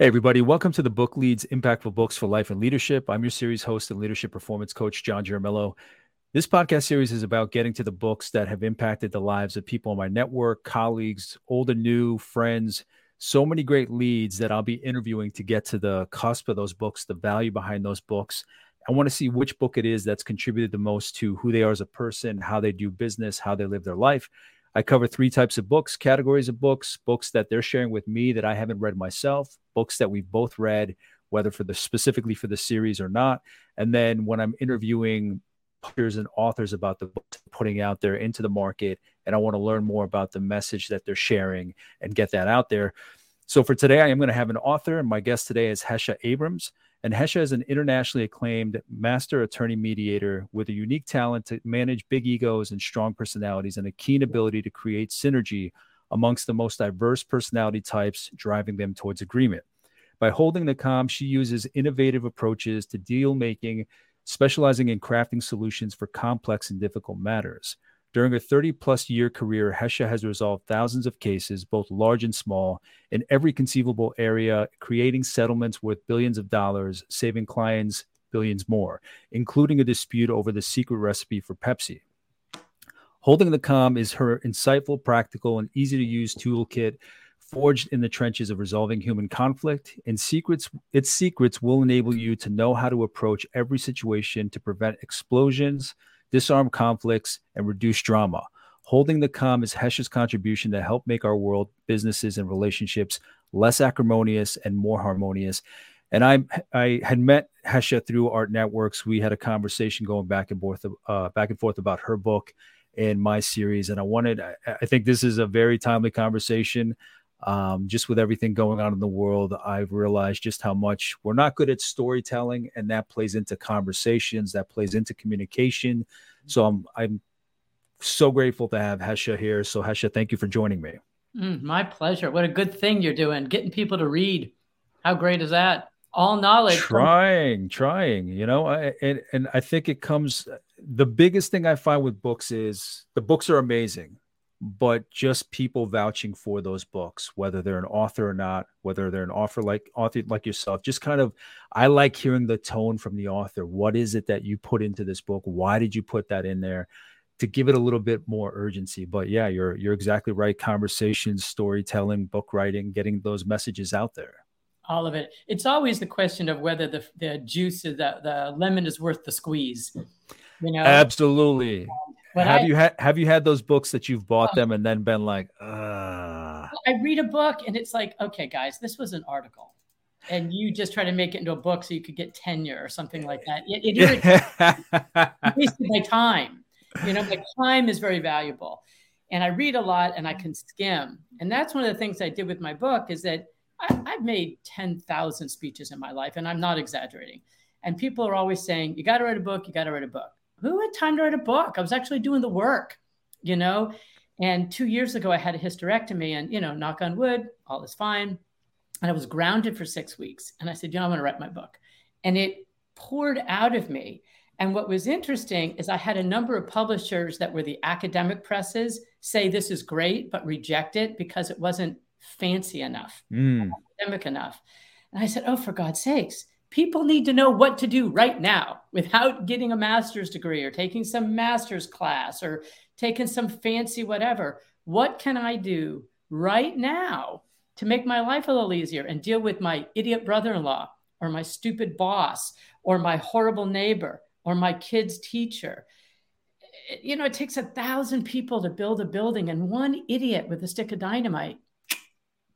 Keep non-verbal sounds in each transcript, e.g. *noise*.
Hey, everybody. Welcome to the Book Leads Impactful Books for Life and Leadership. I'm your series host and leadership performance coach, John Jaramillo. This podcast series is about getting to the books that have impacted the lives of people in my network, colleagues, old and new, friends, so many great leads that I'll be interviewing to get to the cusp of those books, the value behind those books. I want to see which book it is that's contributed the most to who they are as a person, how they do business, how they live their life. I cover three types of books, categories of books, books that they're sharing with me that I haven't read myself, books that we've both read, whether for the specifically for the series or not. And then when I'm interviewing publishers and authors about the books putting out there into the market, and I want to learn more about the message that they're sharing and get that out there. So for today, I am going to have an author, and my guest today is Hesha Abrams. And Hesha is an internationally acclaimed master attorney mediator with a unique talent to manage big egos and strong personalities and a keen ability to create synergy amongst the most diverse personality types, driving them towards agreement. By holding the calm, she uses innovative approaches to deal making, specializing in crafting solutions for complex and difficult matters. During her 30 plus year career, Hesha has resolved thousands of cases, both large and small, in every conceivable area, creating settlements worth billions of dollars, saving clients billions more, including a dispute over the secret recipe for Pepsi. Holding the Calm is her insightful, practical, and easy to use toolkit forged in the trenches of resolving human conflict. And secrets, its secrets will enable you to know how to approach every situation to prevent explosions, disarm conflicts, and reduce drama. Holding the calm is Hesha's contribution to help make our world, businesses, and relationships less acrimonious and more harmonious. And I I had met Hesha through Art Networks. We had a conversation going back and forth, uh, back and forth about her book and my series. And I wanted, I, I think this is a very timely conversation. Um, just with everything going on in the world, I've realized just how much we're not good at storytelling, and that plays into conversations, that plays into communication. So I'm I'm so grateful to have Hesha here. So Hesha, thank you for joining me. Mm, my pleasure. What a good thing you're doing, getting people to read. How great is that? All knowledge. Trying, from- trying. You know, I, and and I think it comes. The biggest thing I find with books is the books are amazing but just people vouching for those books, whether they're an author or not, whether they're an author like author like yourself, just kind of I like hearing the tone from the author. What is it that you put into this book? Why did you put that in there? To give it a little bit more urgency. But yeah, you're you're exactly right. Conversations, storytelling, book writing, getting those messages out there. All of it. It's always the question of whether the the juice of the, the lemon is worth the squeeze. You know, absolutely. Have I, you had have you had those books that you've bought them and then been like, uh I read a book and it's like, okay, guys, this was an article. And you just try to make it into a book so you could get tenure or something like that. It, *laughs* it wasted my time. You know, my time is very valuable. And I read a lot and I can skim. And that's one of the things I did with my book is that I, I've made 10,000 speeches in my life, and I'm not exaggerating. And people are always saying, you got to write a book, you got to write a book who had time to write a book? I was actually doing the work, you know. And two years ago, I had a hysterectomy, and you know, knock on wood, all is fine. And I was grounded for six weeks. And I said, you know, I'm going to write my book. And it poured out of me. And what was interesting is I had a number of publishers that were the academic presses say this is great, but reject it because it wasn't fancy enough, mm. academic enough. And I said, oh, for God's sakes, people need to know what to do right now without getting a master's degree or taking some master's class or taking some fancy whatever. What can I do right now to make my life a little easier and deal with my idiot brother in law or my stupid boss or my horrible neighbor or my kid's teacher? You know, it takes a thousand people to build a building, and one idiot with a stick of dynamite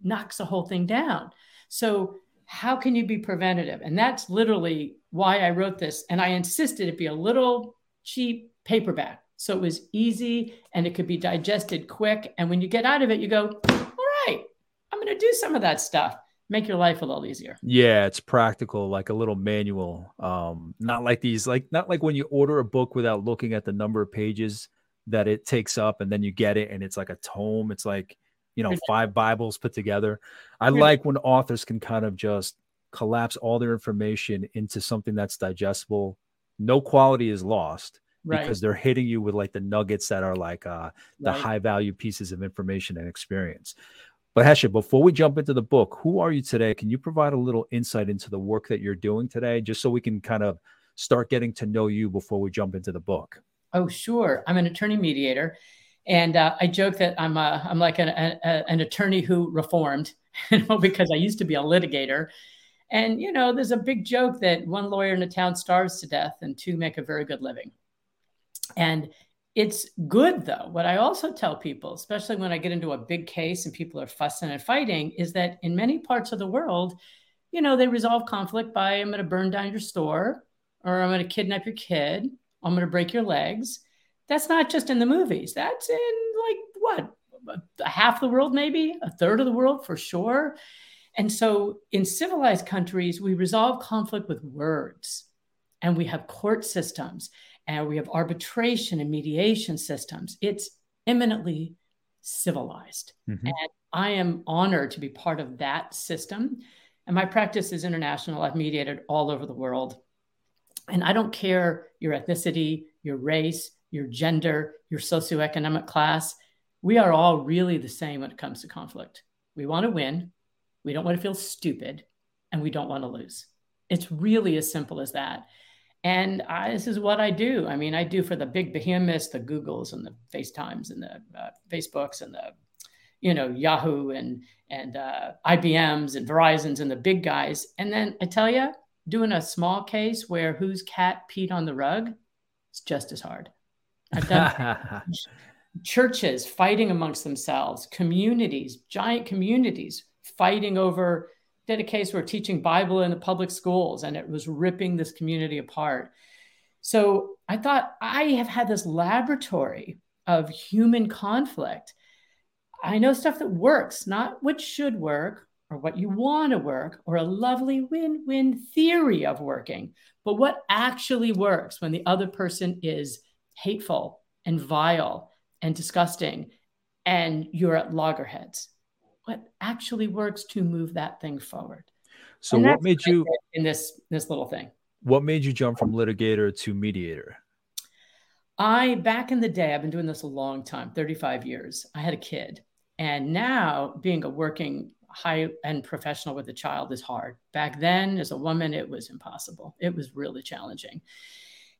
knocks the whole thing down. So how can you be preventative? And that's literally why I wrote this. And I insisted it be a little cheap paperback. So it was easy and it could be digested quick. And when you get out of it, you go, all right, I'm going to do some of that stuff. Make your life a little easier. Yeah, it's practical, like a little manual. Um, not like these, like not like when you order a book without looking at the number of pages that it takes up and then you get it and it's like a tome. It's like you know, five Bibles put together. I like when authors can kind of just collapse all their information into something that's digestible. No quality is lost right. because they're hitting you with like the nuggets that are like uh, the right. high value pieces of information and experience. But Hesha, before we jump into the book, who are you today? Can you provide a little insight into the work that you're doing today, just so we can kind of start getting to know you before we jump into the book? Oh, sure. I'm an attorney mediator, and uh, I joke that I'm a, I'm like an, a, an attorney who reformed, *laughs* because I used to be a litigator. And you know, there's a big joke that one lawyer in a town starves to death, and two make a very good living. And it's good though. What I also tell people, especially when I get into a big case and people are fussing and fighting, is that in many parts of the world, you know, they resolve conflict by I'm going to burn down your store or I'm going to kidnap your kid, I'm going to break your legs. That's not just in the movies. That's in like what? Half the world, maybe a third of the world for sure. And so in civilized countries, we resolve conflict with words and we have court systems and we have arbitration and mediation systems. It's eminently civilized. Mm-hmm. And I am honored to be part of that system. And my practice is international. I've mediated all over the world. And I don't care your ethnicity, your race, your gender, your socioeconomic class. We are all really the same when it comes to conflict. We want to win, we don't want to feel stupid, and we don't want to lose. It's really as simple as that. And I, this is what I do. I mean, I do for the big behemoths, the Googles and the FaceTimes and the uh, Facebooks and the, you know, Yahoo and and uh, IBMs and Verizons and the big guys. And then I tell you, doing a small case where whose cat peed on the rug, it's just as hard. I've done *laughs* churches fighting amongst themselves, communities, giant communities fighting over did a case where teaching Bible in the public schools and it was ripping this community apart. So I thought I have had this laboratory of human conflict. I know stuff that works, not what should work or what you want to work or a lovely win win theory of working, but what actually works when the other person is hateful and vile and disgusting and you're at loggerheads what actually works to move that thing forward. So what made you in this this little thing? What made you jump from litigator to mediator? I back in the day, I've been doing this a long time, 35 years. I had a kid. And now being a working high end professional with a child is hard. Back then, as a woman, it was impossible. It was really challenging.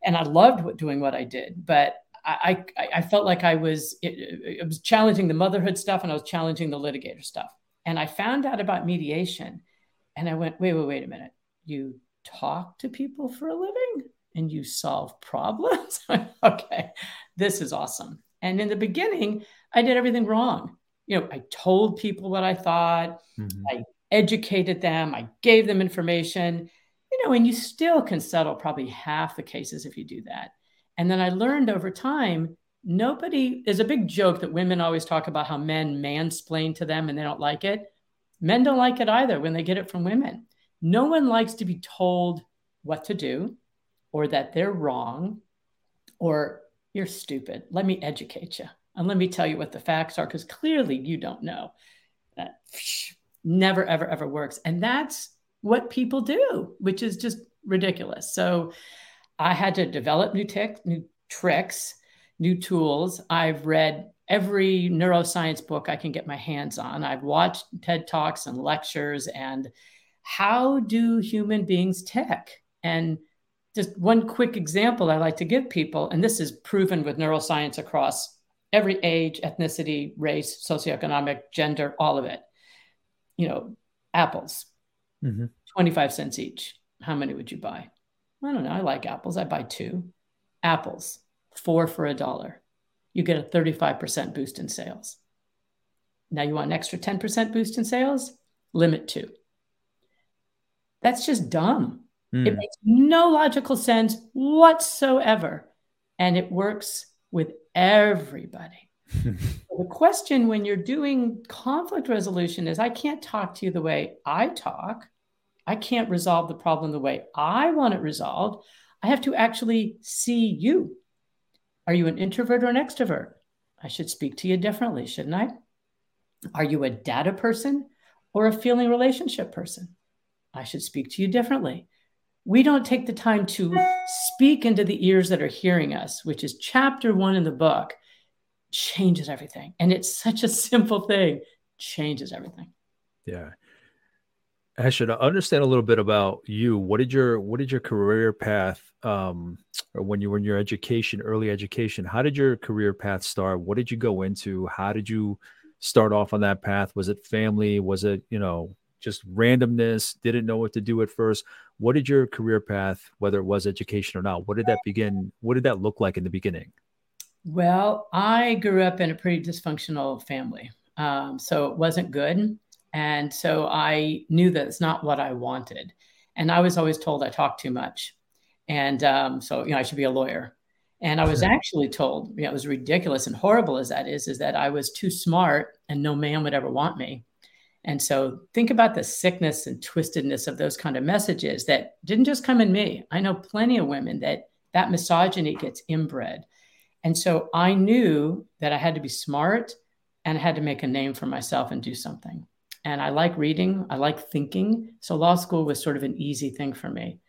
And I loved doing what I did, but I, I, I felt like I was it, it was challenging the motherhood stuff and I was challenging the litigator stuff. And I found out about mediation, and I went, wait, wait, wait a minute. You talk to people for a living and you solve problems. *laughs* okay, this is awesome. And in the beginning, I did everything wrong. You know, I told people what I thought. Mm-hmm. I educated them. I gave them information. You know, and you still can settle probably half the cases if you do that. And then I learned over time, nobody, there's a big joke that women always talk about how men mansplain to them and they don't like it. Men don't like it either when they get it from women. No one likes to be told what to do or that they're wrong or you're stupid. Let me educate you and let me tell you what the facts are because clearly you don't know. That never, ever, ever works. And that's what people do, which is just ridiculous. So, I had to develop new tech, new tricks, new tools. I've read every neuroscience book I can get my hands on. I've watched TED Talks and lectures and how do human beings tick? And just one quick example I like to give people, and this is proven with neuroscience across every age, ethnicity, race, socioeconomic, gender, all of it. You know, apples, mm-hmm. 25 cents each. How many would you buy? I don't know. I like apples. I buy two. Apples, four for a dollar. You get a 35% boost in sales. Now you want an extra 10% boost in sales? Limit two. That's just dumb. Mm. It makes no logical sense whatsoever. And it works with everybody. *laughs* the question when you're doing conflict resolution is I can't talk to you the way I talk. I can't resolve the problem the way I want it resolved. I have to actually see you. Are you an introvert or an extrovert? I should speak to you differently, shouldn't I? Are you a data person or a feeling relationship person? I should speak to you differently. We don't take the time to speak into the ears that are hearing us, which is chapter one in the book, changes everything. And it's such a simple thing. changes everything. Yeah. I should understand a little bit about you. What did your what did your career path um or when you were in your education, early education, how did your career path start? What did you go into? How did you start off on that path? Was it family? Was it, you know, just randomness? Didn't know what to do at first? What did your career path, whether it was education or not, what did that begin? What did that look like in the beginning? Well, I grew up in a pretty dysfunctional family. Um, so it wasn't good. And so I knew that it's not what I wanted. And I was always told I talk too much. And um, so, you know, I should be a lawyer. And I was actually told, you know, it was ridiculous and horrible as that is, is that I was too smart and no man would ever want me. And so think about the sickness and twistedness of those kind of messages that didn't just come in me. I know plenty of women that that misogyny gets inbred. And so I knew that I had to be smart and I had to make a name for myself and do something. And I like reading, I like thinking. So law school was sort of an easy thing for me.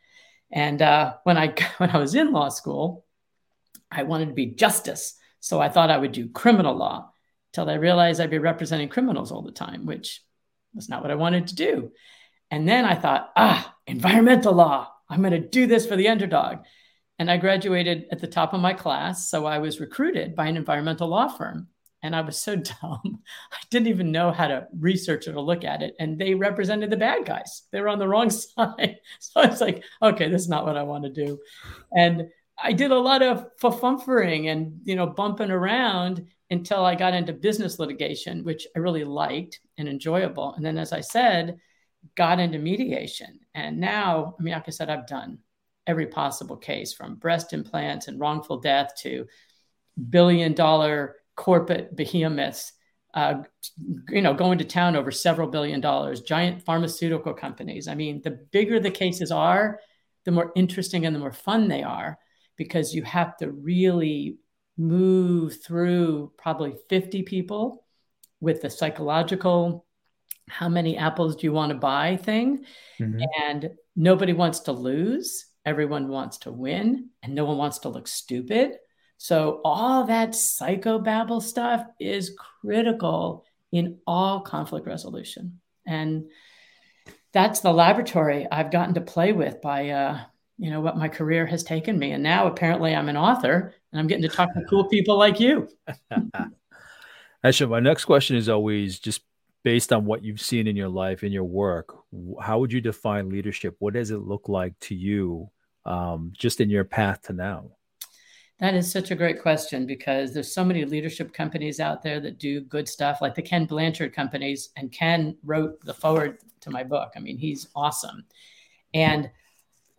And uh, when I *laughs* when I was in law school, I wanted to be justice. So I thought I would do criminal law till I realized I'd be representing criminals all the time, which was not what I wanted to do. And then I thought, ah, environmental law. I'm going to do this for the underdog. And I graduated at the top of my class. So I was recruited by an environmental law firm. And I was so *laughs* dumb. I didn't even know how to research or to look at it. And they represented the bad guys. They were on the wrong *laughs* side. So I was like, okay, this is not what I want to do. And I did a lot of fumfering and, you know, bumping around until I got into business litigation, which I really liked and enjoyable. And then, as I said, got into mediation. And now, I mean, like I said, I've done every possible case from breast implants and wrongful death to billion dollar corporate behemoths, uh, you know, going to town over several billion dollars, giant pharmaceutical companies. I mean, the bigger the cases are, the more interesting and the more fun they are because you have to really move through probably 50 people with the psychological how many apples do you want to buy thing mm-hmm. and nobody wants to lose everyone wants to win and no one wants to look stupid. So all that psychobabble stuff is critical in all conflict resolution. And that's the laboratory i've gotten to play with by uh, you know what my career has taken me. And now apparently i'm an author and i'm getting to talk to cool *laughs* people like you. *laughs* Actually my next question is always just based on what you've seen in your life in your work how would you define leadership what does it look like to you um, just in your path to now? That is such a great question because there's so many leadership companies out there that do good stuff, like the Ken Blanchard companies. And Ken wrote the forward to my book. I mean, he's awesome. And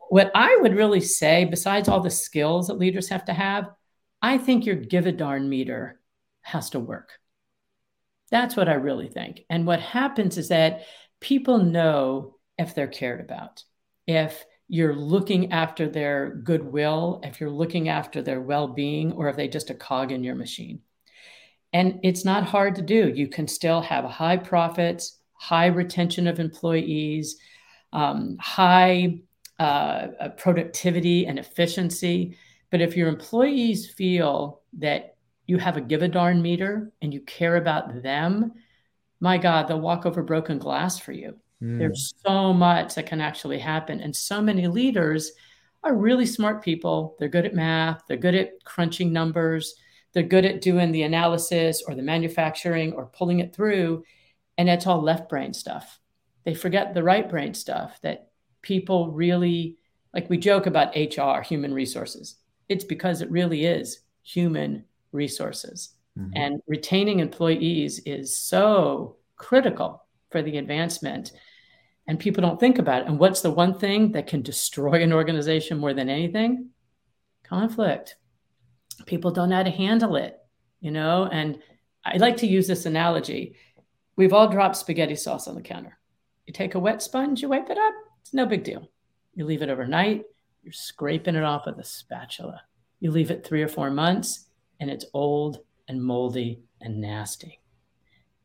what I would really say, besides all the skills that leaders have to have, I think your give a darn meter has to work. That's what I really think. And what happens is that people know if they're cared about, if you're looking after their goodwill, if you're looking after their well being, or if they just a cog in your machine. And it's not hard to do. You can still have high profits, high retention of employees, um, high uh, uh productivity and efficiency. But if your employees feel that you have a give a darn meter and you care about them, my God, they'll walk over broken glass for you. Mm. There's so much that can actually happen. And so many leaders are really smart people. They're good at math, they're good at crunching numbers, they're good at doing the analysis or the manufacturing or pulling it through. And it's all left brain stuff. They forget the right brain stuff that people really like. We joke about HR, human resources. It's because it really is human resources. Mm-hmm. And retaining employees is so critical for the advancement and people don't think about it. And what's the one thing that can destroy an organization more than anything? Conflict. People don't know how to handle it, you know? And I like to use this analogy. We've all dropped spaghetti sauce on the counter. You take a wet sponge, you wipe it up, it's no big deal. You leave it overnight, you're scraping it off with a spatula. You leave it three or four months, and it's old and moldy and nasty.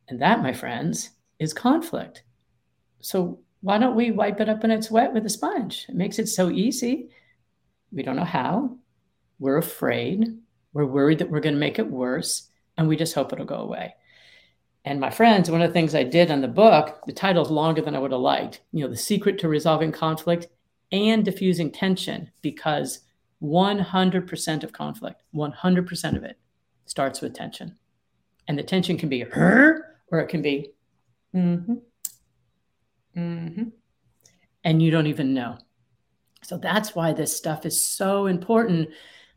And that, my friends, is conflict. So why don't we wipe it up when it's wet with a sponge? It makes it so easy. We don't know how. We're afraid. We're worried that we're going to make it worse. And we just hope it'll go away. And my friends, one of the things I did on the book, the title's longer than I would have liked, you know, The Secret to Resolving Conflict and Defusing Tension, because 100% of conflict, 100% of it starts with tension. And the tension can be her or it can be, mm-hmm, mm-hmm. And you don't even know. So that's why this stuff is so important.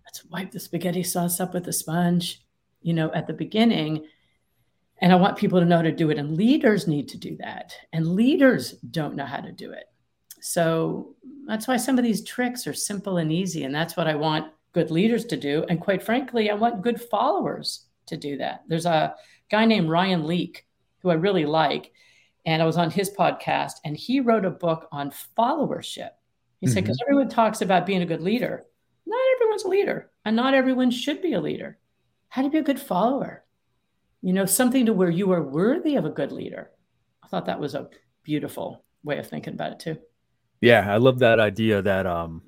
Let's wipe the spaghetti sauce up with a sponge, you know, at the beginning. And I want people to know to do it. And leaders need to do that. And leaders don't know how to do it. So that's why some of these tricks are simple and easy. And that's what I want good leaders to do. And quite frankly, I want good followers to do that. There's a guy named Ryan Leake who I really like. And I was on his podcast, and he wrote a book on followership. He mm-hmm. said, because everyone talks about being a good leader, not everyone's a leader, and not everyone should be a leader. How to be a good follower? You know, something to where you are worthy of a good leader. I thought that was a beautiful way of thinking about it too. Yeah, I love that idea that um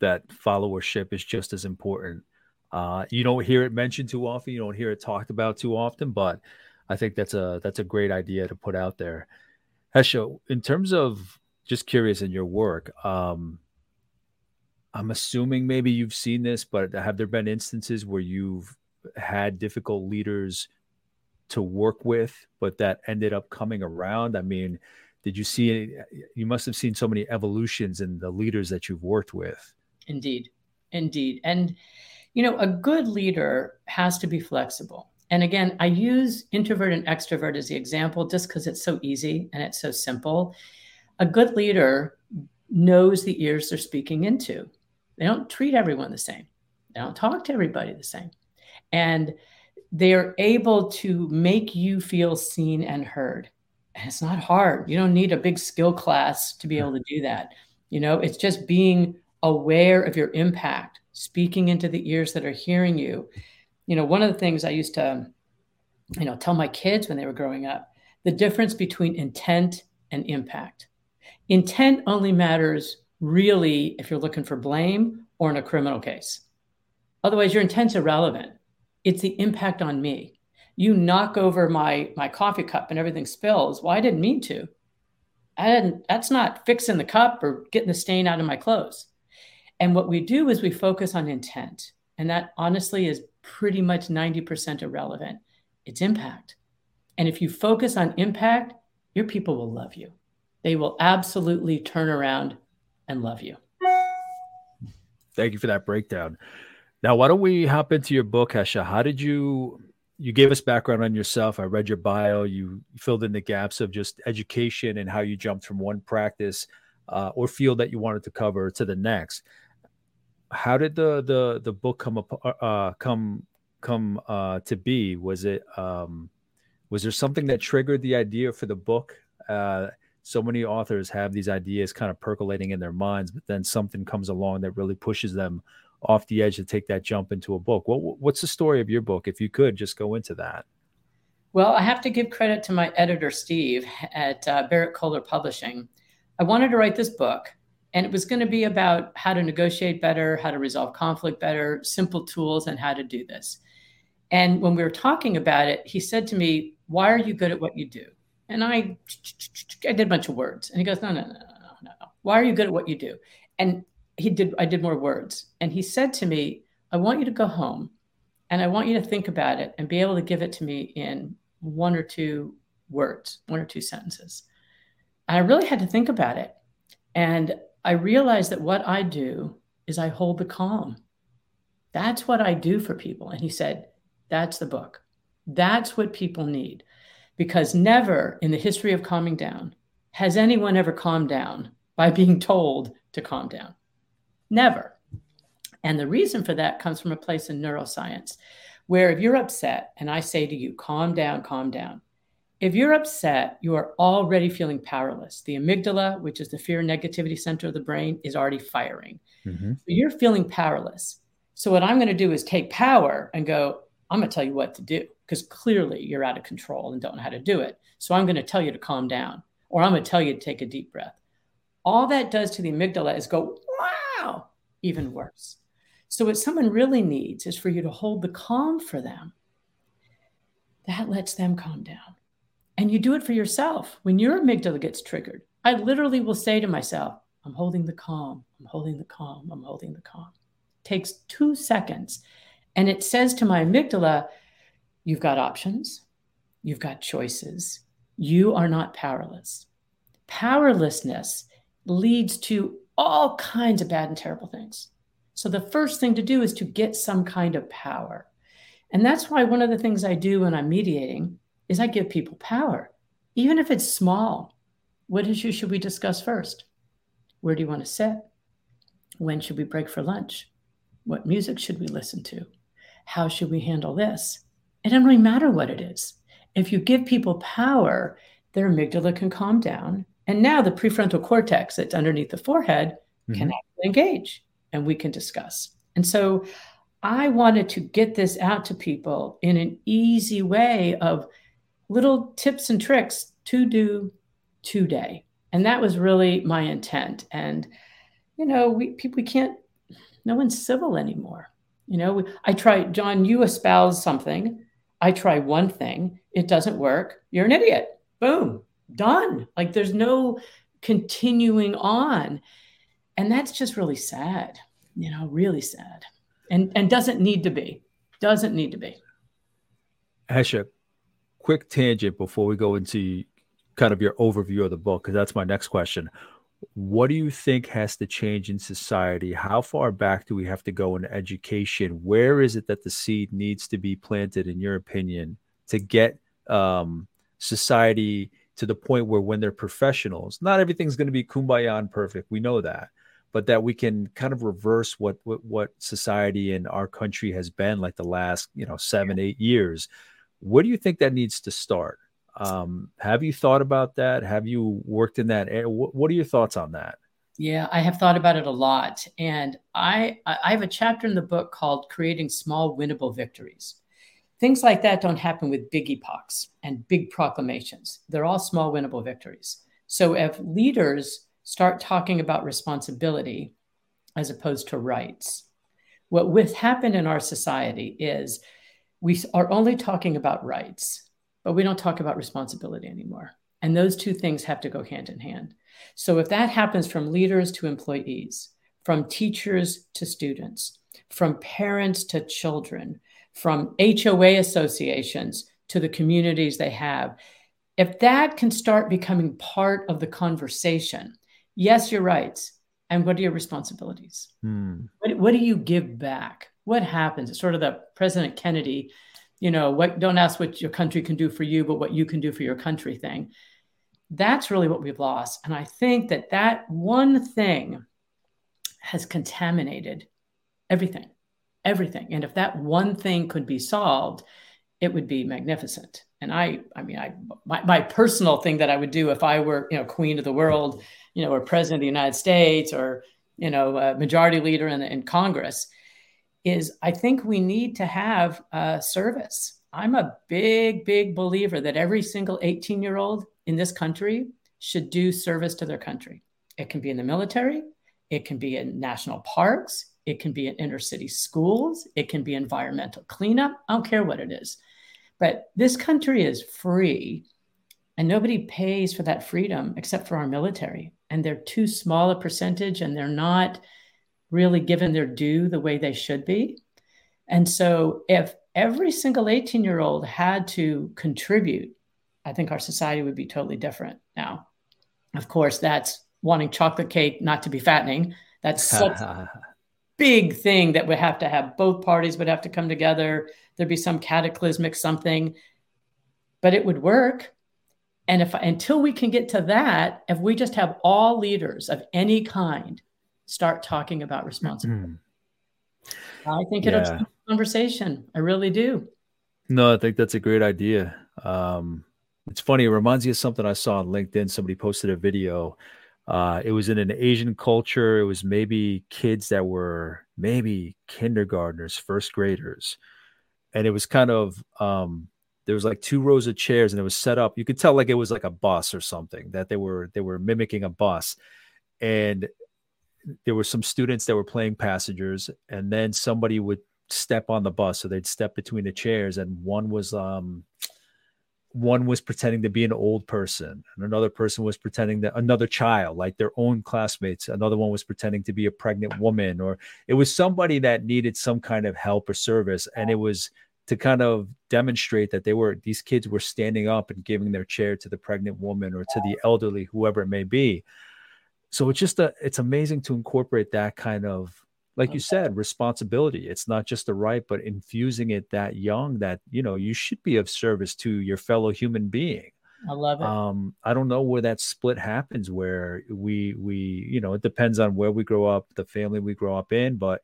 that followership is just as important. Uh, you don't hear it mentioned too often. You don't hear it talked about too often, but I think that's a that's a great idea to put out there. Hesha, in terms of just curious in your work, um, I'm assuming maybe you've seen this, but have there been instances where you've had difficult leaders to work with, but that ended up coming around? I mean, did you see? You must have seen so many evolutions in the leaders that you've worked with. Indeed, indeed, and you know, a good leader has to be flexible. And again, I use introvert and extrovert as the example just because it's so easy and it's so simple. A good leader knows the ears they're speaking into. They don't treat everyone the same, they don't talk to everybody the same. And they're able to make you feel seen and heard. And it's not hard. You don't need a big skill class to be able to do that. You know, it's just being aware of your impact, speaking into the ears that are hearing you you know, one of the things I used to, you know, tell my kids when they were growing up, the difference between intent and impact. Intent only matters really if you're looking for blame or in a criminal case. Otherwise, your intent's irrelevant. It's the impact on me. You knock over my my coffee cup and everything spills. Well, I didn't mean to. I didn't, that's not fixing the cup or getting the stain out of my clothes. And what we do is we focus on intent. And that honestly is pretty much 90% irrelevant. It's impact. And if you focus on impact, your people will love you. They will absolutely turn around and love you. Thank you for that breakdown. Now, why don't we hop into your book, Hesha? How did you you gave us background on yourself. I read your bio. You filled in the gaps of just education and how you jumped from one practice uh, or field that you wanted to cover to the next how did the the the book come up uh, come come uh, to be? Was it um, was there something that triggered the idea for the book? Uh, so many authors have these ideas kind of percolating in their minds, but then something comes along that really pushes them off the edge to take that jump into a book. What, what's the story of your book? If you could just go into that. Well, I have to give credit to my editor, Steve, at uh, Berrett-Koehler Publishing. I wanted to write this book and it was going to be about how to negotiate better, how to resolve conflict better, simple tools, and how to do this. And when we were talking about it, he said to me, Why are you good at what you do? And I, I did a bunch of words. And he goes, No, no, no, no, no, no. Why are you good at what you do? And he did, I did more words. And he said to me, I want you to go home and I want you to think about it and be able to give it to me in one or two words, one or two sentences. And I really had to think about it. And I realized that what I do is I hold the calm. That's what I do for people. And he said, That's the book. That's what people need. Because never in the history of calming down has anyone ever calmed down by being told to calm down. Never. And the reason for that comes from a place in neuroscience where if you're upset and I say to you, calm down, calm down, if you're upset, you are already feeling powerless. The amygdala, which is the fear and negativity center of the brain, is already firing. Mm-hmm. So you're feeling powerless. So, what I'm going to do is take power and go, I'm going to tell you what to do because clearly you're out of control and don't know how to do it. So, I'm going to tell you to calm down or I'm going to tell you to take a deep breath. All that does to the amygdala is go, wow, even worse. So, what someone really needs is for you to hold the calm for them. That lets them calm down. And you do it for yourself. When your amygdala gets triggered, I literally will say to myself, I'm holding the calm, I'm holding the calm, I'm holding the calm. It takes two seconds. And it says to my amygdala, You've got options, you've got choices, you are not powerless. Powerlessness leads to all kinds of bad and terrible things. So the first thing to do is to get some kind of power. And that's why one of the things I do when I'm mediating is I give people power, even if it's small. What issue should we discuss first? Where do you want to sit? When should we break for lunch? What music should we listen to? How should we handle this? It doesn't really matter what it is. If you give people power, their amygdala can calm down. And now the prefrontal cortex that's underneath the forehead mm-hmm. can engage and we can discuss. And so I wanted to get this out to people in an easy way of little tips and tricks to do today. And that was really my intent. And, you know, we people we can't, no one's civil anymore. You know, we, I try, John, you espouse something. I try one thing, it doesn't work. You're an idiot. Boom, done. Like there's no continuing on. And that's just really sad, you know, really sad. And and doesn't need to be. Doesn't need to be. Hesha, quick tangent before we go into kind of your overview of the book, because that's my next question. What do you think has to change in society? How far back do we have to go in education? Where is it that the seed needs to be planted, in your opinion, to get um, society to the point where when they're professionals, not everything's going to be kumbaya and perfect. We know that, but that we can kind of reverse what, what what society and our country has been like the last you know seven eight years where do you think that needs to start? Um, have you thought about that? Have you worked in that area? What, what are your thoughts on that? Yeah, I have thought about it a lot, and I I have a chapter in the book called "Creating Small Winnable Victories." Things like that don't happen with big epochs and big proclamations. They're all small winnable victories. So if leaders start talking about responsibility as opposed to rights, what with happened in our society is we are only talking about rights, but we don't talk about responsibility anymore. And those two things have to go hand in hand. So if that happens from leaders to employees, from teachers to students, from parents to children, from HOA associations to the communities they have, if that can start becoming part of the conversation, yes, you're right. And what are your responsibilities? Hmm. What, what do you give back? what happens? It's sort of the President Kennedy, you know, what don't ask what your country can do for you, but what you can do for your country thing. That's really what we've lost. And I think that that one thing has contaminated everything, everything. And if that one thing could be solved, it would be magnificent. And I, I mean, I, my, my personal thing that I would do if I were, you know, queen of the world, you know, or president of the United States or, you know, majority leader in, in Congress is I think we need to have a service. I'm a big, big believer that every single 18 year old in this country should do service to their country. It can be in the military, it can be in national parks, it can be in inner city schools, it can be environmental cleanup. I don't care what it is. But this country is free and nobody pays for that freedom except for our military. And they're too small a percentage and they're not really given their due the way they should be. And so, if every single 18 year old had to contribute, I think our society would be totally different. Now, of course, that's wanting chocolate cake not to be fattening. That's such *laughs* big thing that would have to have both parties would have to come together. There'd be some cataclysmic something, but it would work. And if until we can get to that, if we just have all leaders of any kind start talking about responsibility. Mm-hmm. I think it'll yeah. conversation. I really do. No, I think that's a great idea. Um, it's funny. It reminds me of something I saw on LinkedIn. Somebody posted a video. Uh, it was in an Asian culture. It was maybe kids that were maybe kindergartners, first graders, and it was kind of um, there was like two rows of chairs, and it was set up. You could tell like it was like a bus or something that they were they were mimicking a bus, and there were some students that were playing passengers, and then somebody would step on the bus, so they'd step between the chairs, and one was um, one was pretending to be an old person and another person was pretending that another child like their own classmates another one was pretending to be a pregnant woman or it was somebody that needed some kind of help or service and it was to kind of demonstrate that they were these kids were standing up and giving their chair to the pregnant woman or to the elderly whoever it may be. So it's just a it's amazing to incorporate that kind of like you said responsibility. It's not just the right but infusing it that young that you know you should be of service to your fellow human being. I love it. Um i don't know where that split happens where we we you know it depends on where we grow up the family we grow up in but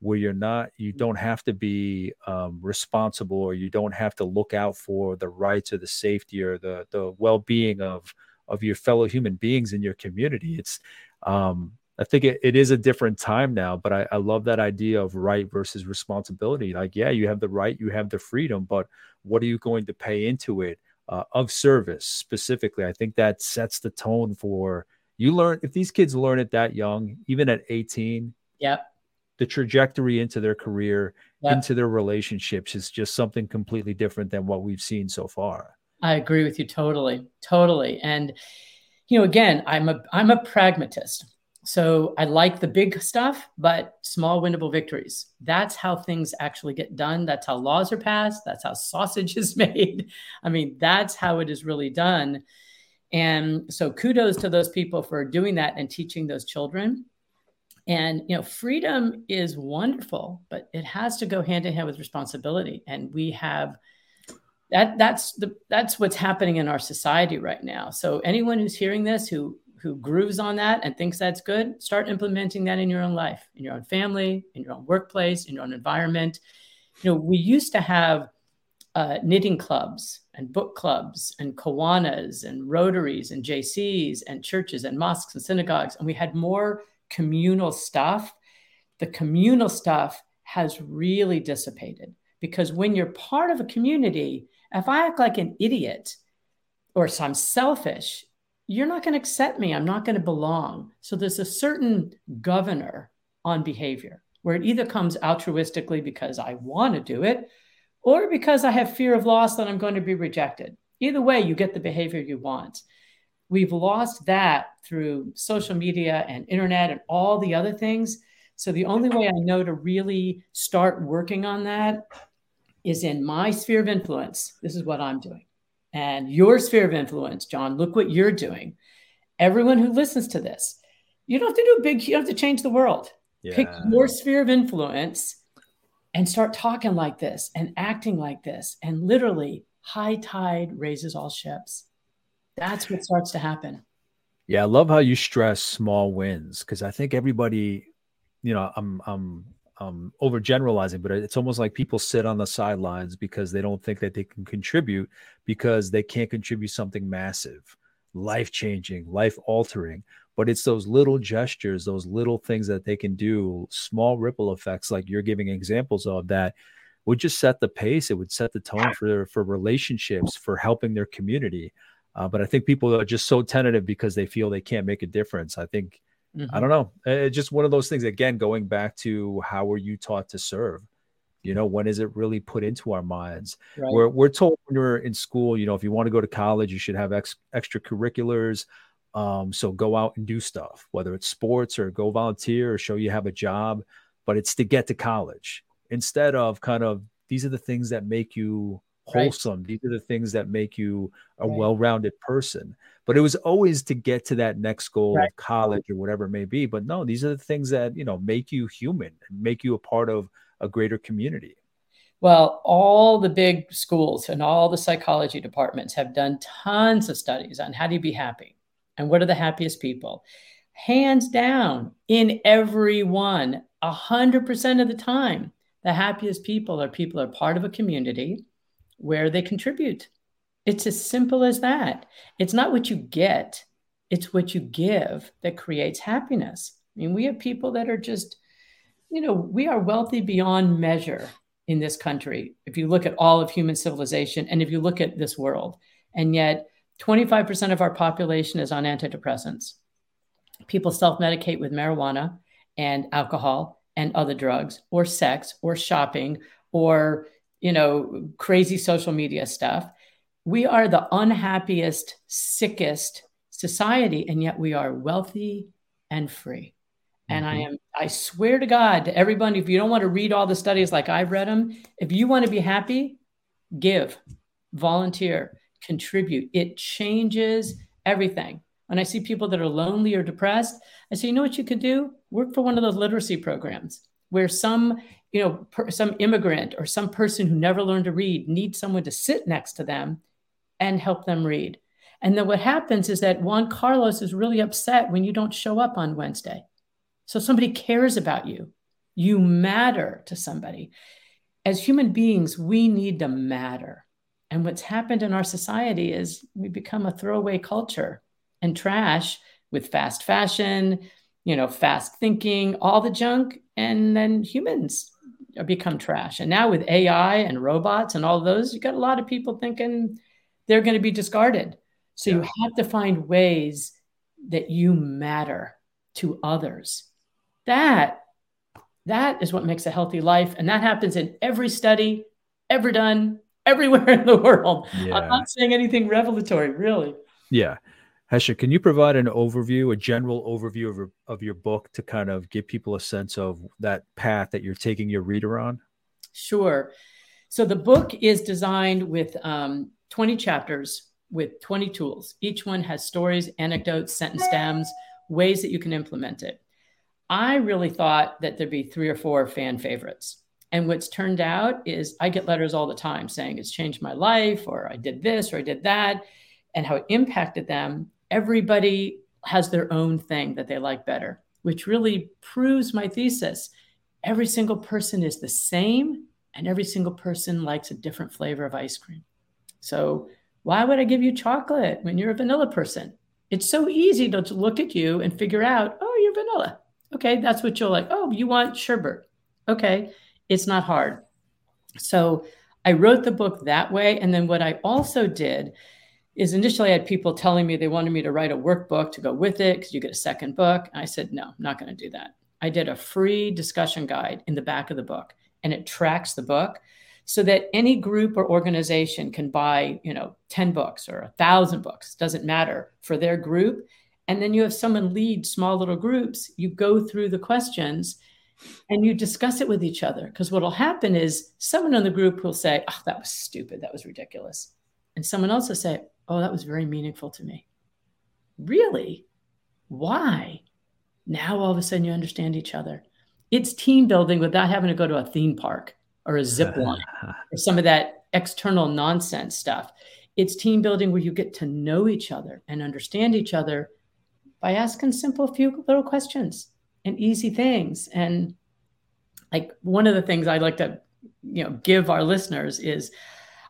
where you're not you mm. don't have to be um, responsible or you don't have to look out for the rights or the safety or the the well-being of of your fellow human beings in your community. It's um I think it, it is a different time now, but I, I love that idea of right versus responsibility. Like, yeah, you have the right, you have the freedom, but what are you going to pay into it uh, of service specifically? I think that sets the tone for you learn if these kids learn it that young, even at 18. Yep. The trajectory into their career, yep. into their relationships is just something completely different than what we've seen so far. I agree with you totally, totally. And you know, again, I'm a I'm a pragmatist. So I like the big stuff, but small winnable victories. That's how things actually get done. That's how laws are passed. That's how sausage is *laughs* made. I mean, that's how it is really done. And so kudos to those people for doing that and teaching those children. And you know, freedom is wonderful, but it has to go hand in hand with responsibility. And we have that that's the that's what's happening in our society right now. So anyone who's hearing this who who grooves on that and thinks that's good, start implementing that in your own life, in your own family, in your own workplace, in your own environment. You know, we used to have uh, knitting clubs and book clubs and Kiwanis and Rotaries and Jaycees and churches and mosques and synagogues, and we had more communal stuff. The communal stuff has really dissipated because when you're part of a community, if I act like an idiot or so I'm selfish, you're not going to accept me. I'm not going to belong. So there's a certain governor on behavior where it either comes altruistically because I want to do it or because I have fear of loss that I'm going to be rejected. Either way, you get the behavior you want. We've lost that through social media and internet and all the other things. So the only way I know to really start working on that is in my sphere of influence. This is what I'm doing and your sphere of influence, John, look what you're doing. Everyone who listens to this, you don't have to do a big, you don't have to change the world. Yeah. Pick your sphere of influence and start talking like this and acting like this. And literally, high tide raises all ships. That's what starts to happen. Yeah, I love how you stress small wins because I think everybody, you know, I'm I'm um, overgeneralizing, but it's almost like people sit on the sidelines because they don't think that they can contribute because they can't contribute something massive, life changing, life altering. But it's those little gestures, those little things that they can do, small ripple effects, like you're giving examples of that would just set the pace. It would set the tone for for relationships, for helping their community. Uh, but I think people are just so tentative because they feel they can't make a difference. I think Mm-hmm. I don't know. It's just one of those things. Again, going back to how were you taught to serve? You know, when is it really put into our minds? Right. We're we're told when we're in school, you know, if you want to go to college, you should have ex- extracurriculars. Um, so go out and do stuff, whether it's sports or go volunteer or show you have a job. But it's to get to college instead of kind of these are the things that make you wholesome. Right. These are the things that make you a right. well-rounded person. But it was always to get to that next goal right. of college or whatever it may be. But no, these are the things that you know make you human and make you a part of a greater community. Well, all the big schools and all the psychology departments have done tons of studies on how do you be happy and what are the happiest people. Hands down, in every one, 100% of the time, the happiest people are people who are part of a community where they contribute. It's as simple as that. It's not what you get, it's what you give that creates happiness. I mean, we have people that are just, you know, we are wealthy beyond measure in this country. If you look at all of human civilization and if you look at this world, and yet 25% of our population is on antidepressants. People self medicate with marijuana and alcohol and other drugs, or sex, or shopping, or you know, crazy social media stuff. We are the unhappiest, sickest society, and yet we are wealthy and free. And mm-hmm. I am, I swear to God to everybody, if you don't want to read all the studies like I've read them, if you want to be happy, give, volunteer, contribute. It changes everything. When I see people that are lonely or depressed, I say, you know what you could do? Work for one of those literacy programs where some, you know, per, some immigrant or some person who never learned to read needs someone to sit next to them and help them read. And then what happens is that Juan Carlos is really upset when you don't show up on Wednesday. So somebody cares about you. You matter to somebody. As human beings, we need to matter. And what's happened in our society is we become a throwaway culture and trash with fast fashion, you know, fast thinking, all the junk, and then humans become trash. And now with AI and robots and all those, you got a lot of people thinking they're going to be discarded. So yeah. you have to find ways that you matter to others. That that is what makes a healthy life and that happens in every study ever done *laughs* everywhere in the world. Yeah. I'm not saying anything revelatory, really. Yeah. Hesha, can you provide an overview, a general overview of, of your book to kind of give people a sense of that path that you're taking your reader on? Sure. So the book is designed with um, 20 chapters with 20 tools. Each one has stories, anecdotes, sentence stems, ways that you can implement it. I really thought that there'd be three or four fan favorites. And what's turned out is I get letters all the time saying it's changed my life, or I did this, or I did that, and how it impacted them. Everybody has their own thing that they like better, which really proves my thesis. Every single person is the same, and every single person likes a different flavor of ice cream. So why would I give you chocolate when you're a vanilla person? It's so easy to, to look at you and figure out, oh, you're vanilla. Okay, that's what you'll like. Oh, you want sherbet. Okay, it's not hard. So I wrote the book that way. And then what I also did is initially I had people telling me they wanted me to write a workbook to go with it because you get a second book. And I said, no, I'm not going to do that. I did a free discussion guide in the back of the book and it tracks the book so that any group or organization can buy, you know, 10 books or a thousand books, doesn't matter for their group. And then you have someone lead small little groups. You go through the questions and you discuss it with each other. Because what will happen is someone in the group will say, Oh, that was stupid. That was ridiculous. And someone else will say, Oh, that was very meaningful to me. Really? Why? Now all of a sudden you understand each other. It's team building without having to go to a theme park or a zip *laughs* line or some of that external nonsense stuff. It's team building where you get to know each other and understand each other by asking simple few little questions and easy things. And like one of the things I like to, you know, give our listeners is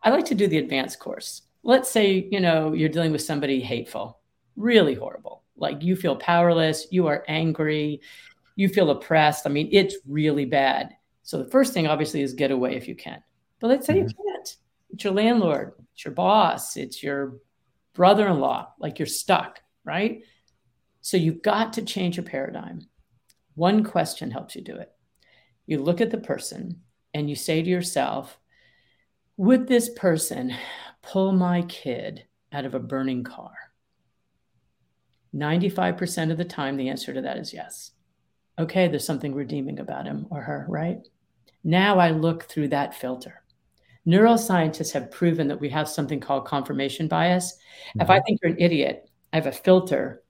I like to do the advanced course. Let's say, you know, you're dealing with somebody hateful, really horrible. Like you feel powerless, you are angry, you feel oppressed. I mean, it's really bad so the first thing, obviously, is get away if you can. But let's say mm-hmm. you can't. It's your landlord, it's your boss, it's your brother in law, like you're stuck, right? So you've got to change your paradigm. One question helps you do it. You look at the person and you say to yourself, would this person pull my kid out of a burning car? 95% of the time, the answer to that is yes. Okay, there's something redeeming about him or her, right? Now I look through that filter. Neuroscientists have proven that we have something called confirmation bias. Mm-hmm. If I mm-hmm. think you're an idiot, I have a filter.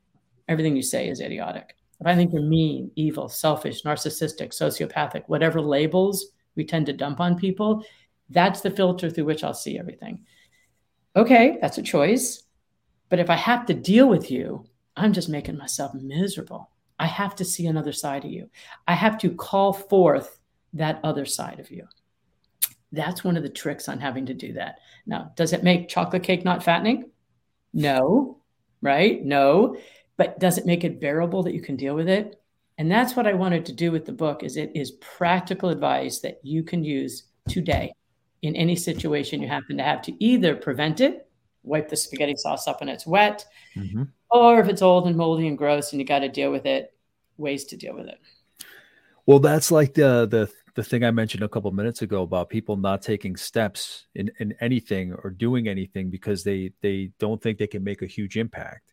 Everything you say is idiotic. If I think you're mean, evil, selfish, narcissistic, sociopathic, whatever labels we tend to dump on people, that's the filter through which I'll see everything. Okay, that's a choice. But if I have to deal with you, I'm just making myself miserable. I have to see another side of you. I have to call forth that other side of you. That's one of the tricks on having to do that. Now, does it make chocolate cake not fattening? No, right? No. But does it make it bearable that you can deal with it? And that's what I wanted to do with the book is it is practical advice that you can use today in any situation you happen to have to either prevent it, wipe the spaghetti sauce up when it's wet, mm-hmm. or if it's old and moldy and gross and you got to deal with it, ways to deal with it. Well, that's like the the the thing I mentioned a couple minutes ago about people not taking steps in, in anything or doing anything because they they don't think they can make a huge impact.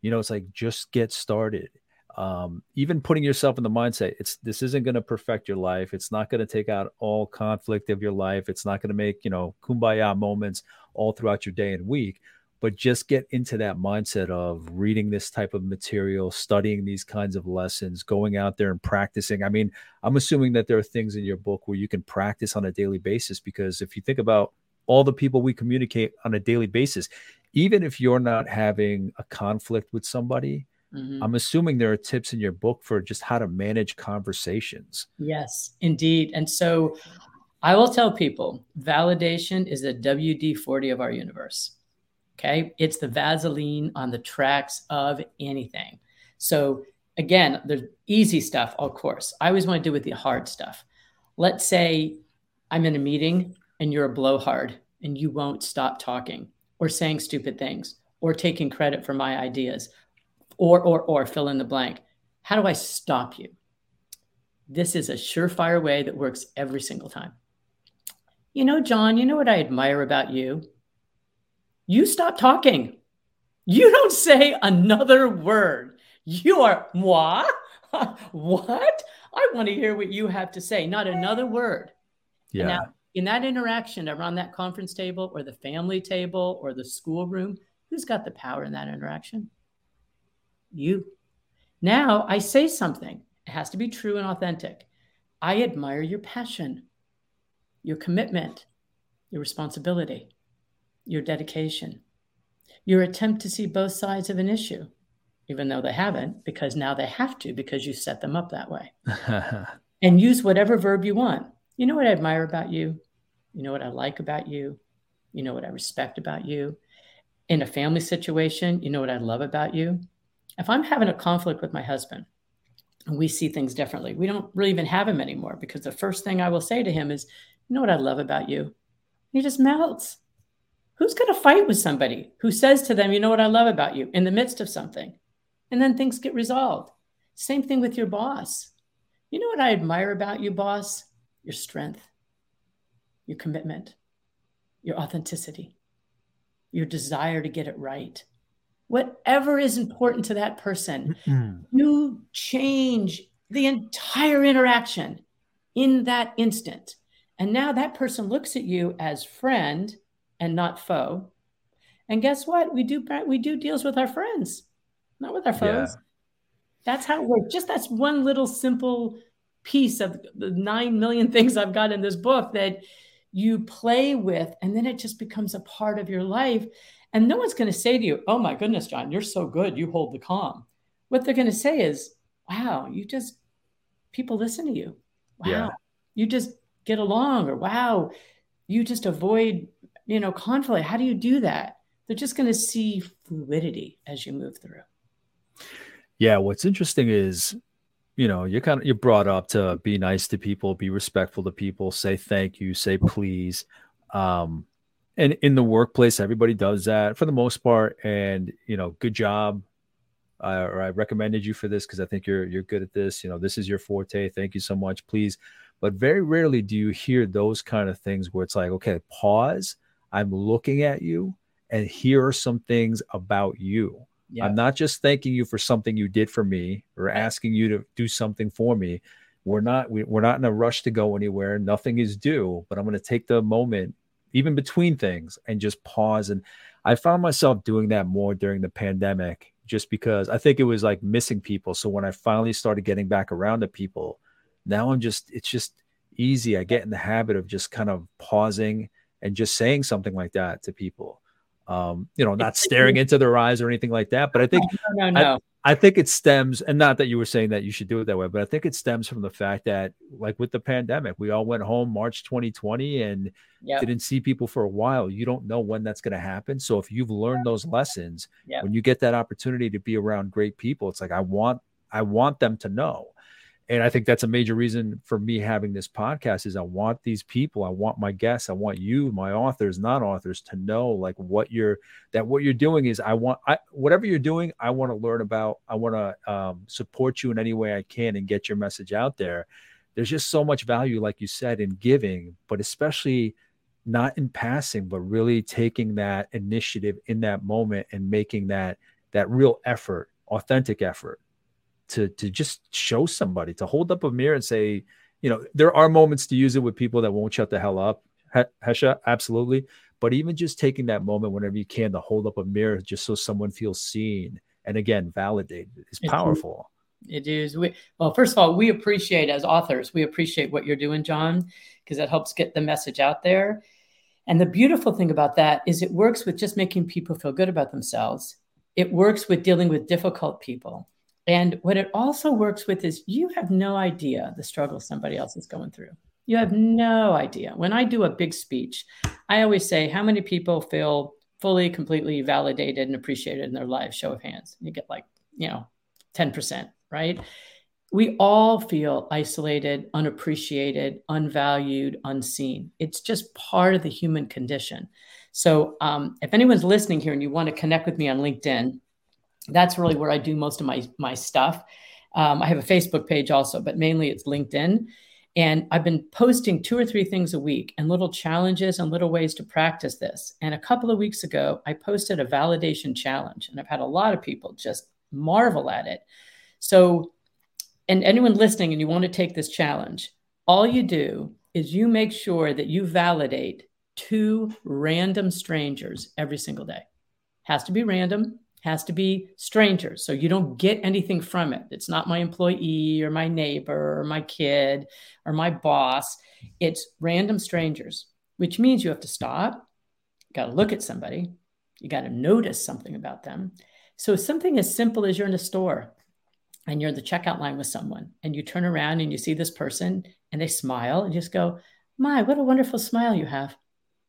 You know, it's like just get started. Um, even putting yourself in the mindset, it's this isn't going to perfect your life. It's not going to take out all conflict of your life. It's not going to make you know kumbaya moments all throughout your day and week but just get into that mindset of reading this type of material, studying these kinds of lessons, going out there and practicing. I mean, I'm assuming that there are things in your book where you can practice on a daily basis because if you think about all the people we communicate on a daily basis, even if you're not having a conflict with somebody, mm-hmm. I'm assuming there are tips in your book for just how to manage conversations. Yes, indeed. And so I will tell people validation is the WD 40 of our universe Okay. It's the Vaseline on the tracks of anything. So, again, the easy stuff, of course. I always want to do with the hard stuff. Let's say I'm in a meeting and you're a blowhard and you won't stop talking or saying stupid things or taking credit for my ideas or, or, or fill in the blank. How do I stop you? This is a surefire way that works every single time. You know, John, you know what I admire about you? you stop talking. You don't say another word. You are moi. *laughs* what? I want to hear what you have to say, not another word. Yeah. now, in that interaction around that conference table or the family table or the schoolroom, who's got the power in that interaction? You. Now I say something. It has to be true and authentic. I admire your passion, your commitment, your responsibility your dedication, your attempt to see both sides of an issue, even though they haven't, because now they have to because you set them up that way. *laughs* and use whatever verb you want. You know what I admire about you? You know what I like about you? You know what I respect about you? In a family situation, you know what I love about you? If I'm having a conflict with my husband, and we see things differently. We don't really even have him anymore because the first thing I will say to him is, You know what I love about you? He just melts who's going to fight with somebody who says to them, you know what I love about you in the midst of something? And then things get resolved. Same thing with your boss. You know what I admire about you, boss? Your strength, your commitment, your authenticity, your desire to get it right. Whatever is important to that person, mm-hmm. you change the entire interaction in that instant. And now that person looks at you as friend and not foe. And guess what? We do we do deals with our friends, not with our foes. Yeah. That's how it works. Just that's one little simple piece of the nine million *laughs* things I've got in this book that you play with, and then it just becomes a part of your life. And no one's going to say to you, "Oh my goodness, John, you're so good. You hold the calm." What they're going to say is, "Wow, you just people listen to you. Wow, yeah. you just get along," or "Wow, you just avoid you know, conflict. How do you do that? They're just going to see fluidity as you move through. Yeah, what's interesting is, you know, you're kind of you're brought up to be nice to people, be respectful to people, say thank you, say please. Um, and in the workplace, everybody does that for the most part. And you know, good job. Uh, or I recommended you for this because I think you're you're good at this. You know, this is your forte. Thank you so much. Please. But very rarely do you hear those kind of things where it's like, okay, pause I'm looking at you and here are some things about you. Yeah. I'm not just thanking you for something you did for me or asking you to do something for me. We're not we, we're not in a rush to go anywhere. Nothing is due, but I'm going to take the moment even between things and just pause and I found myself doing that more during the pandemic just because I think it was like missing people. So when I finally started getting back around to people, now I'm just it's just easy. I get in the habit of just kind of pausing and just saying something like that to people. Um, you know, not staring into their eyes or anything like that. But I think no, no, no. I, think it stems, and not that you were saying that you should do it that way, but I think it stems from the fact that, like with the pandemic, we all went home March 2020 and yep. didn't see people for a while. You don't know when that's going to happen. So if you've learned those lessons, yep. when you get that opportunity to be around great people, it's like I want I want them to know and i think that's a major reason for me having this podcast is i want these people i want my guests i want you my authors non authors to know like what you're that what you're doing is i want i whatever you're doing i want to learn about i want to um, support you in any way i can and get your message out there. There's just so much value, like you said, in giving, but especially not in passing, but really taking that initiative in that moment and making that that real effort, authentic effort to to just show somebody, to hold up a mirror and say, you know, there are moments to use it with people that won't shut the hell up. Hesha, absolutely. But even just taking that moment whenever you can to hold up a mirror just so someone feels seen and again validated is powerful. It is. We, well, first of all, we appreciate as authors, we appreciate what you're doing, John, because that helps get the message out there. And the beautiful thing about that is it works with just making people feel good about themselves. It works with dealing with difficult people. And what it also works with is you have no idea the struggle somebody else is going through. You have no idea. When I do a big speech, I always say, How many people feel fully, completely validated and appreciated in their lives? Show of hands. You get like, you know, 10%, right? We all feel isolated, unappreciated, unvalued, unseen. It's just part of the human condition. So, um, if anyone's listening here and you want to connect with me on LinkedIn, that's really where I do most of my my stuff. Um, I have a Facebook page also, but mainly it's LinkedIn. And I've been posting two or three things a week and little challenges and little ways to practice this. And a couple of weeks ago, I posted a validation challenge, and I've had a lot of people just marvel at it. So, and anyone listening and you want to take this challenge, all you do is you make sure that you validate two random strangers every single day. Has to be random, has to be strangers. So you don't get anything from it. It's not my employee or my neighbor or my kid or my boss. It's random strangers, which means you have to stop, got to look at somebody, you got to notice something about them. So something as simple as you're in a store and you're in the checkout line with someone and you turn around and you see this person and they smile and just go, My, what a wonderful smile you have.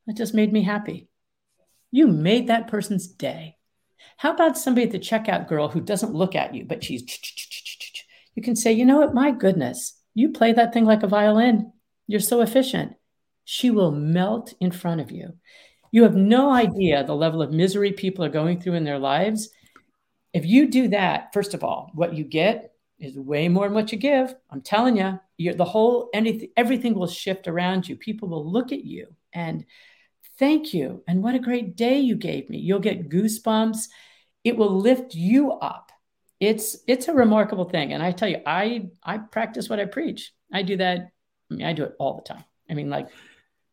That just made me happy. You made that person's day. How about somebody at the checkout girl who doesn't look at you, but she's, you can say, you know what? My goodness, you play that thing like a violin. You're so efficient. She will melt in front of you. You have no idea the level of misery people are going through in their lives. If you do that, first of all, what you get is way more than what you give. I'm telling you, you're, the whole anything, everything will shift around you. People will look at you and thank you, and what a great day you gave me. You'll get goosebumps. It will lift you up. It's it's a remarkable thing. And i tell you i i practice what i preach. I do that. I mean i do it all the time. I mean like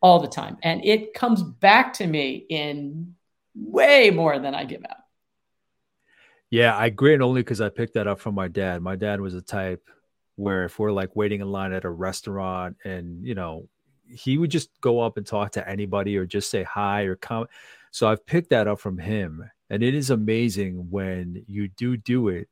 all the time. And it comes back to me in way more than i give out. Yeah i grin only because i picked that up from my dad. My dad was a type where if we're like waiting in line at a restaurant and you know he would just go up and talk to anybody or just say hi or come so i've picked that up from him and it is amazing when you do do it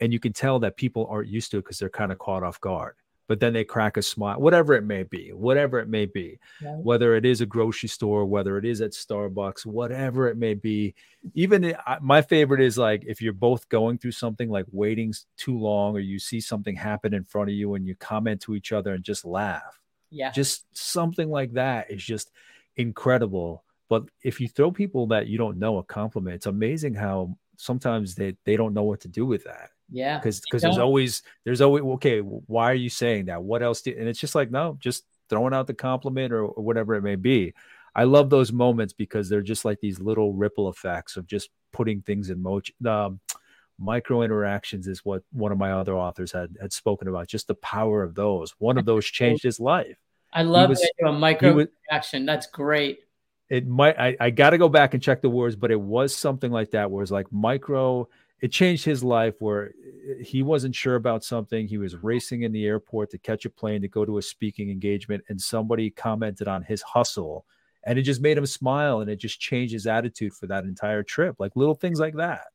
and you can tell that people aren't used to it because they're kind of caught off guard. But then they crack a smile, whatever it may be, whatever it may be, right. whether it is a grocery store, whether it is at Starbucks, whatever it may be. Even my favorite is like if you're both going through something like waiting too long or you see something happen in front of you and you comment to each other and just laugh. Yeah. Just something like that is just incredible but if you throw people that you don't know a compliment, it's amazing how sometimes they they don't know what to do with that. Yeah. Because because there's always there's always okay, why are you saying that? What else do and it's just like, no, just throwing out the compliment or, or whatever it may be. I love those moments because they're just like these little ripple effects of just putting things in motion. Um, micro interactions is what one of my other authors had had spoken about. Just the power of those. One of those changed his life. I love was, a micro was, interaction. That's great it might I, I got to go back and check the words, but it was something like that where it's like micro it changed his life where eh, he wasn't sure about something he was racing in the airport to catch a plane to go to a speaking engagement and somebody commented on his hustle and it just made him smile and it just changed his attitude for that entire trip like little things like that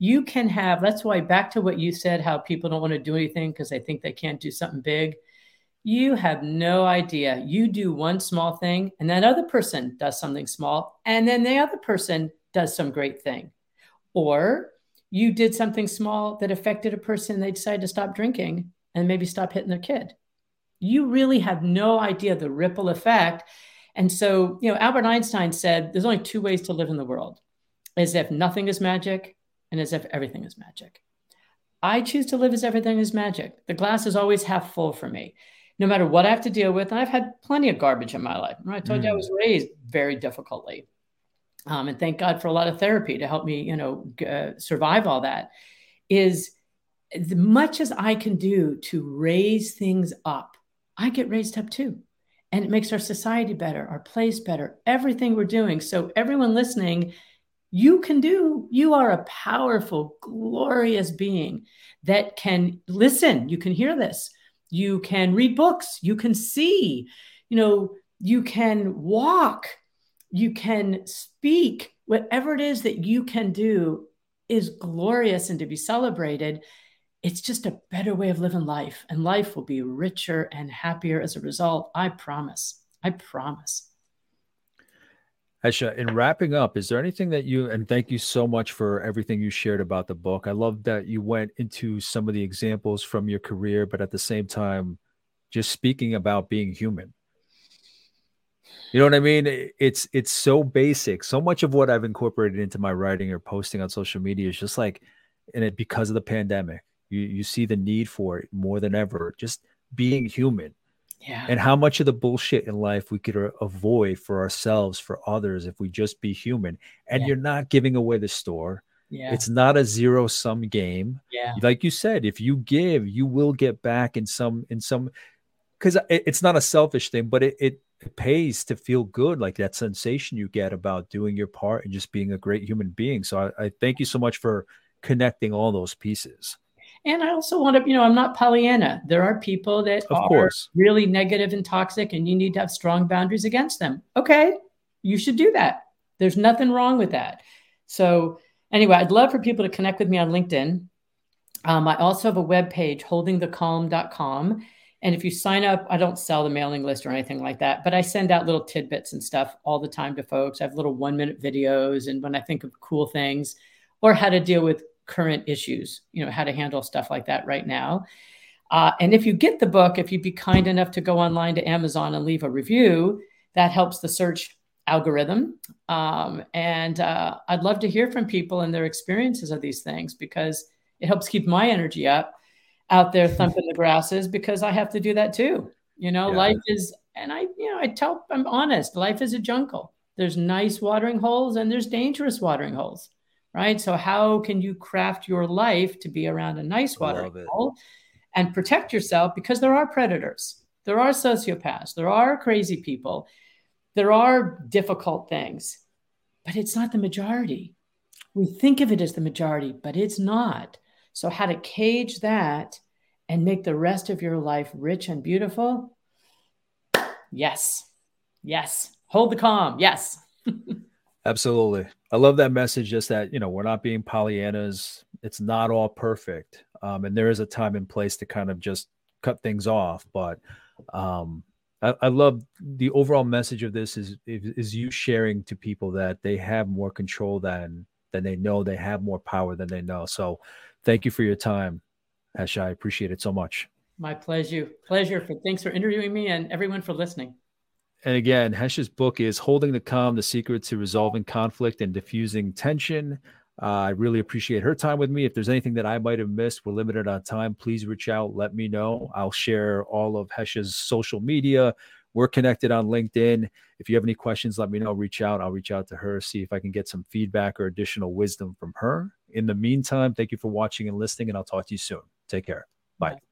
you can have that's why back to what you said how people don't want to do anything because they think they can't do something big you have no idea. You do one small thing, and that other person does something small, and then the other person does some great thing. Or you did something small that affected a person, they decide to stop drinking and maybe stop hitting their kid. You really have no idea the ripple effect. And so, you know, Albert Einstein said there's only two ways to live in the world as if nothing is magic and as if everything is magic. I choose to live as everything is magic. The glass is always half full for me no matter what I have to deal with, and I've had plenty of garbage in my life. I told mm. you I mm. was raised very difficultly. Um, and thank God for a lot of therapy to help me, you know, uh, survive all that. Is as much as I can do to raise things up, I get raised up too. And it makes our society better, our place better, everything we're doing. So, everyone listening, you can do, you are a powerful, glorious being that can listen. You can hear this. You can read books. You can see, you know, you can walk. You can speak. Whatever it is that you can do is glorious and to be celebrated it's just a better way of living life and life will be richer and happier as a result i promise i promise Hesha, in wrapping up, is there anything that you, and thank you so much for everything you shared about the book. I love that you went into some of the examples from your career, but at the same time, just speaking about being human. You know what I mean? It's it's so basic. So much of what I've incorporated into my writing or posting on social media is just like, and it because of the pandemic, you you see the need for it more than ever. Just being human. Yeah. And how much of the bullshit in life we could avoid for ourselves, for others, if we just be human. And yeah. you're not giving away the store. Yeah. It's not a zero sum game. Yeah. Like you said, if you give, you will get back in some in some because it's not a selfish thing, but it, it it pays to feel good, like that sensation you get about doing your part and just being a great human being. So I, I thank you so much for connecting all those pieces. And I also want to, you know, I'm not Pollyanna. There are people that of are course. really negative and toxic, and you need to have strong boundaries against them. Okay, you should do that. There's nothing wrong with that. So, anyway, I'd love for people to connect with me on LinkedIn. Um, I also have a web page, holdingthecalm.com. And if you sign up, I don't sell the mailing list or anything like that, but I send out little tidbits and stuff all the time to folks. I have little one minute videos and when I think of cool things or how to deal with current issues, you know, how to handle stuff like that right now. Uh, and if you get the book, if you'd be kind enough to go online to Amazon and leave a review, that helps the search algorithm. Um, and uh, I'd love to hear from people and their experiences of these things because it helps keep my energy up out there *laughs* thumping the grasses because I have to do that too. You know, yeah. life is, and I, you know, I tell, I'm honest, life is a jungle. There's nice watering holes and there's dangerous watering holes right? So, how can you craft your life to be around a nice water hole and protect yourself? Because there are predators, there are sociopaths, there are crazy people, there are difficult things, but it's not the majority. We think of it as the majority, but it's not. So, how to cage that and make the rest of your life rich and beautiful? Yes. Yes. Hold the calm. Yes. *laughs* Absolutely. I love that message. Just that, you know, we're not being Pollyannas. It's not all perfect. Um, and there is a time and place to kind of just cut things off. But um, I, I love the overall message of this is, is, you sharing to people that they have more control than than they know. They have more power than they know. So thank you for your time, Hesha. I appreciate it so much. My pleasure. Pleasure. For thanks for interviewing me and everyone for listening. And again, Hesha's book is Holding the Calm The Secret to Resolving Conflict and Defusing Tension. Uh, I really appreciate her time with me. If there's anything that I might have missed, we're limited on time. Please reach out, let me know. I'll share all of Hesha's social media. We're connected on LinkedIn. If you have any questions, let me know. Reach out. I'll reach out to her, see if I can get some feedback or additional wisdom from her. In the meantime, thank you for watching and listening, and I'll talk to you soon. Take care. Bye. Bye.